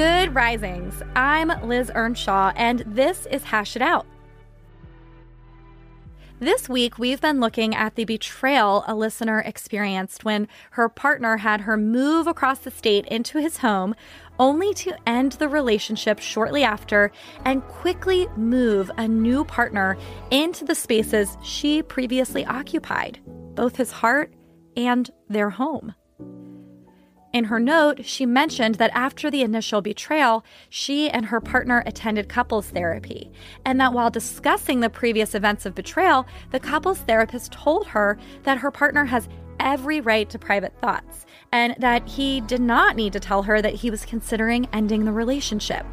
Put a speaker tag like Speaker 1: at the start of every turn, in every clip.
Speaker 1: Good risings. I'm Liz Earnshaw, and this is Hash It Out. This week, we've been looking at the betrayal a listener experienced when her partner had her move across the state into his home, only to end the relationship shortly after and quickly move a new partner into the spaces she previously occupied, both his heart and their home. In her note, she mentioned that after the initial betrayal, she and her partner attended couples therapy, and that while discussing the previous events of betrayal, the couples therapist told her that her partner has every right to private thoughts, and that he did not need to tell her that he was considering ending the relationship.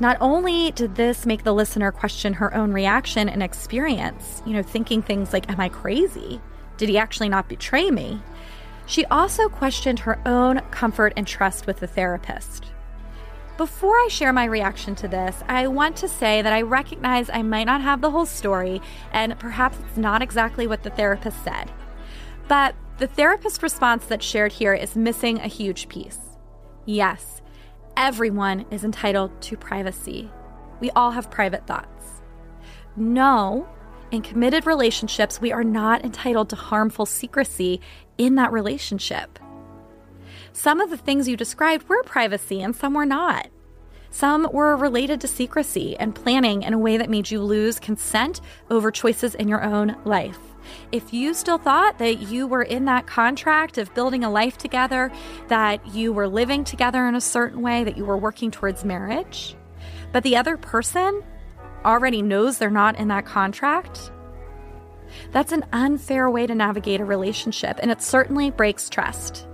Speaker 1: Not only did this make the listener question her own reaction and experience, you know, thinking things like, Am I crazy? Did he actually not betray me? She also questioned her own comfort and trust with the therapist. Before I share my reaction to this, I want to say that I recognize I might not have the whole story, and perhaps it's not exactly what the therapist said. But the therapist response that's shared here is missing a huge piece. Yes, everyone is entitled to privacy. We all have private thoughts. No, in committed relationships, we are not entitled to harmful secrecy in that relationship. Some of the things you described were privacy and some were not. Some were related to secrecy and planning in a way that made you lose consent over choices in your own life. If you still thought that you were in that contract of building a life together, that you were living together in a certain way, that you were working towards marriage, but the other person already knows they're not in that contract, that's an unfair way to navigate a relationship, and it certainly breaks trust.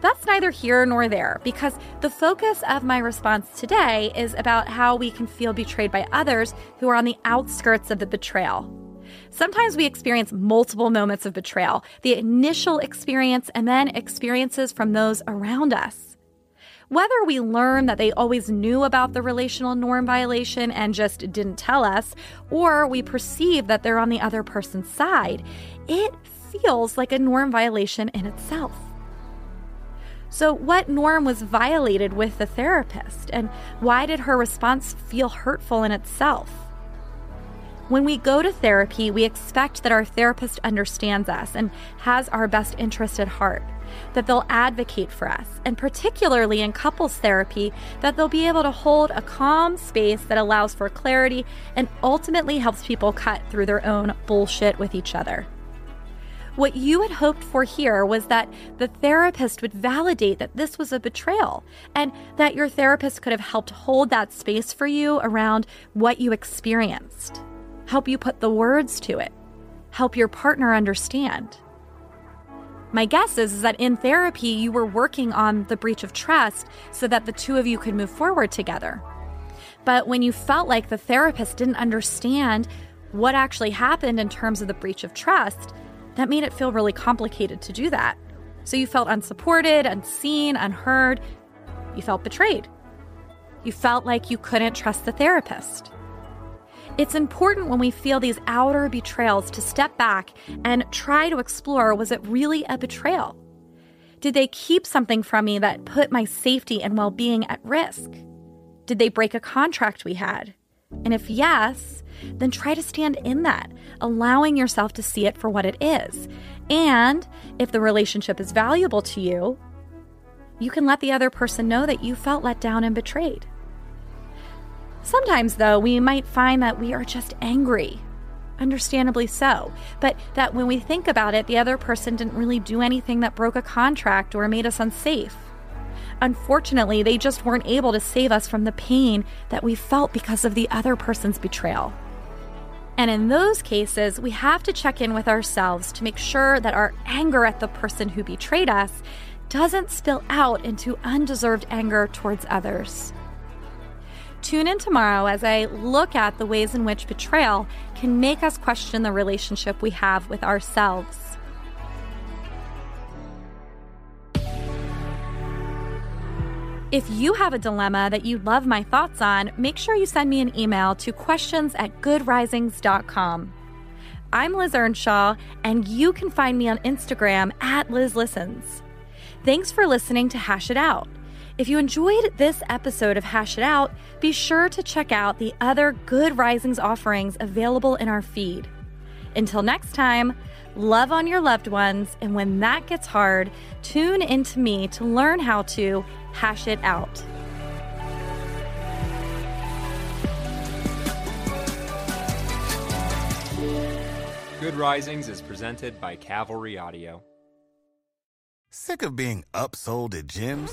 Speaker 1: That's neither here nor there because the focus of my response today is about how we can feel betrayed by others who are on the outskirts of the betrayal. Sometimes we experience multiple moments of betrayal the initial experience and then experiences from those around us. Whether we learn that they always knew about the relational norm violation and just didn't tell us, or we perceive that they're on the other person's side, it feels like a norm violation in itself. So, what norm was violated with the therapist, and why did her response feel hurtful in itself? When we go to therapy, we expect that our therapist understands us and has our best interest at heart that they'll advocate for us, and particularly in couples therapy, that they'll be able to hold a calm space that allows for clarity and ultimately helps people cut through their own bullshit with each other. What you had hoped for here was that the therapist would validate that this was a betrayal and that your therapist could have helped hold that space for you around what you experienced, help you put the words to it, help your partner understand. My guess is, is that in therapy, you were working on the breach of trust so that the two of you could move forward together. But when you felt like the therapist didn't understand what actually happened in terms of the breach of trust, that made it feel really complicated to do that. So you felt unsupported, unseen, unheard. You felt betrayed. You felt like you couldn't trust the therapist. It's important when we feel these outer betrayals to step back and try to explore was it really a betrayal? Did they keep something from me that put my safety and well being at risk? Did they break a contract we had? And if yes, then try to stand in that, allowing yourself to see it for what it is. And if the relationship is valuable to you, you can let the other person know that you felt let down and betrayed. Sometimes, though, we might find that we are just angry. Understandably so. But that when we think about it, the other person didn't really do anything that broke a contract or made us unsafe. Unfortunately, they just weren't able to save us from the pain that we felt because of the other person's betrayal. And in those cases, we have to check in with ourselves to make sure that our anger at the person who betrayed us doesn't spill out into undeserved anger towards others. Tune in tomorrow as I look at the ways in which betrayal can make us question the relationship we have with ourselves. If you have a dilemma that you'd love my thoughts on, make sure you send me an email to questions at goodrisings.com. I'm Liz Earnshaw, and you can find me on Instagram at Liz Listens. Thanks for listening to Hash It Out. If you enjoyed this episode of Hash It Out, be sure to check out the other Good Risings offerings available in our feed. Until next time, love on your loved ones, and when that gets hard, tune into me to learn how to hash it out.
Speaker 2: Good Risings is presented by Cavalry Audio.
Speaker 3: Sick of being upsold at gyms?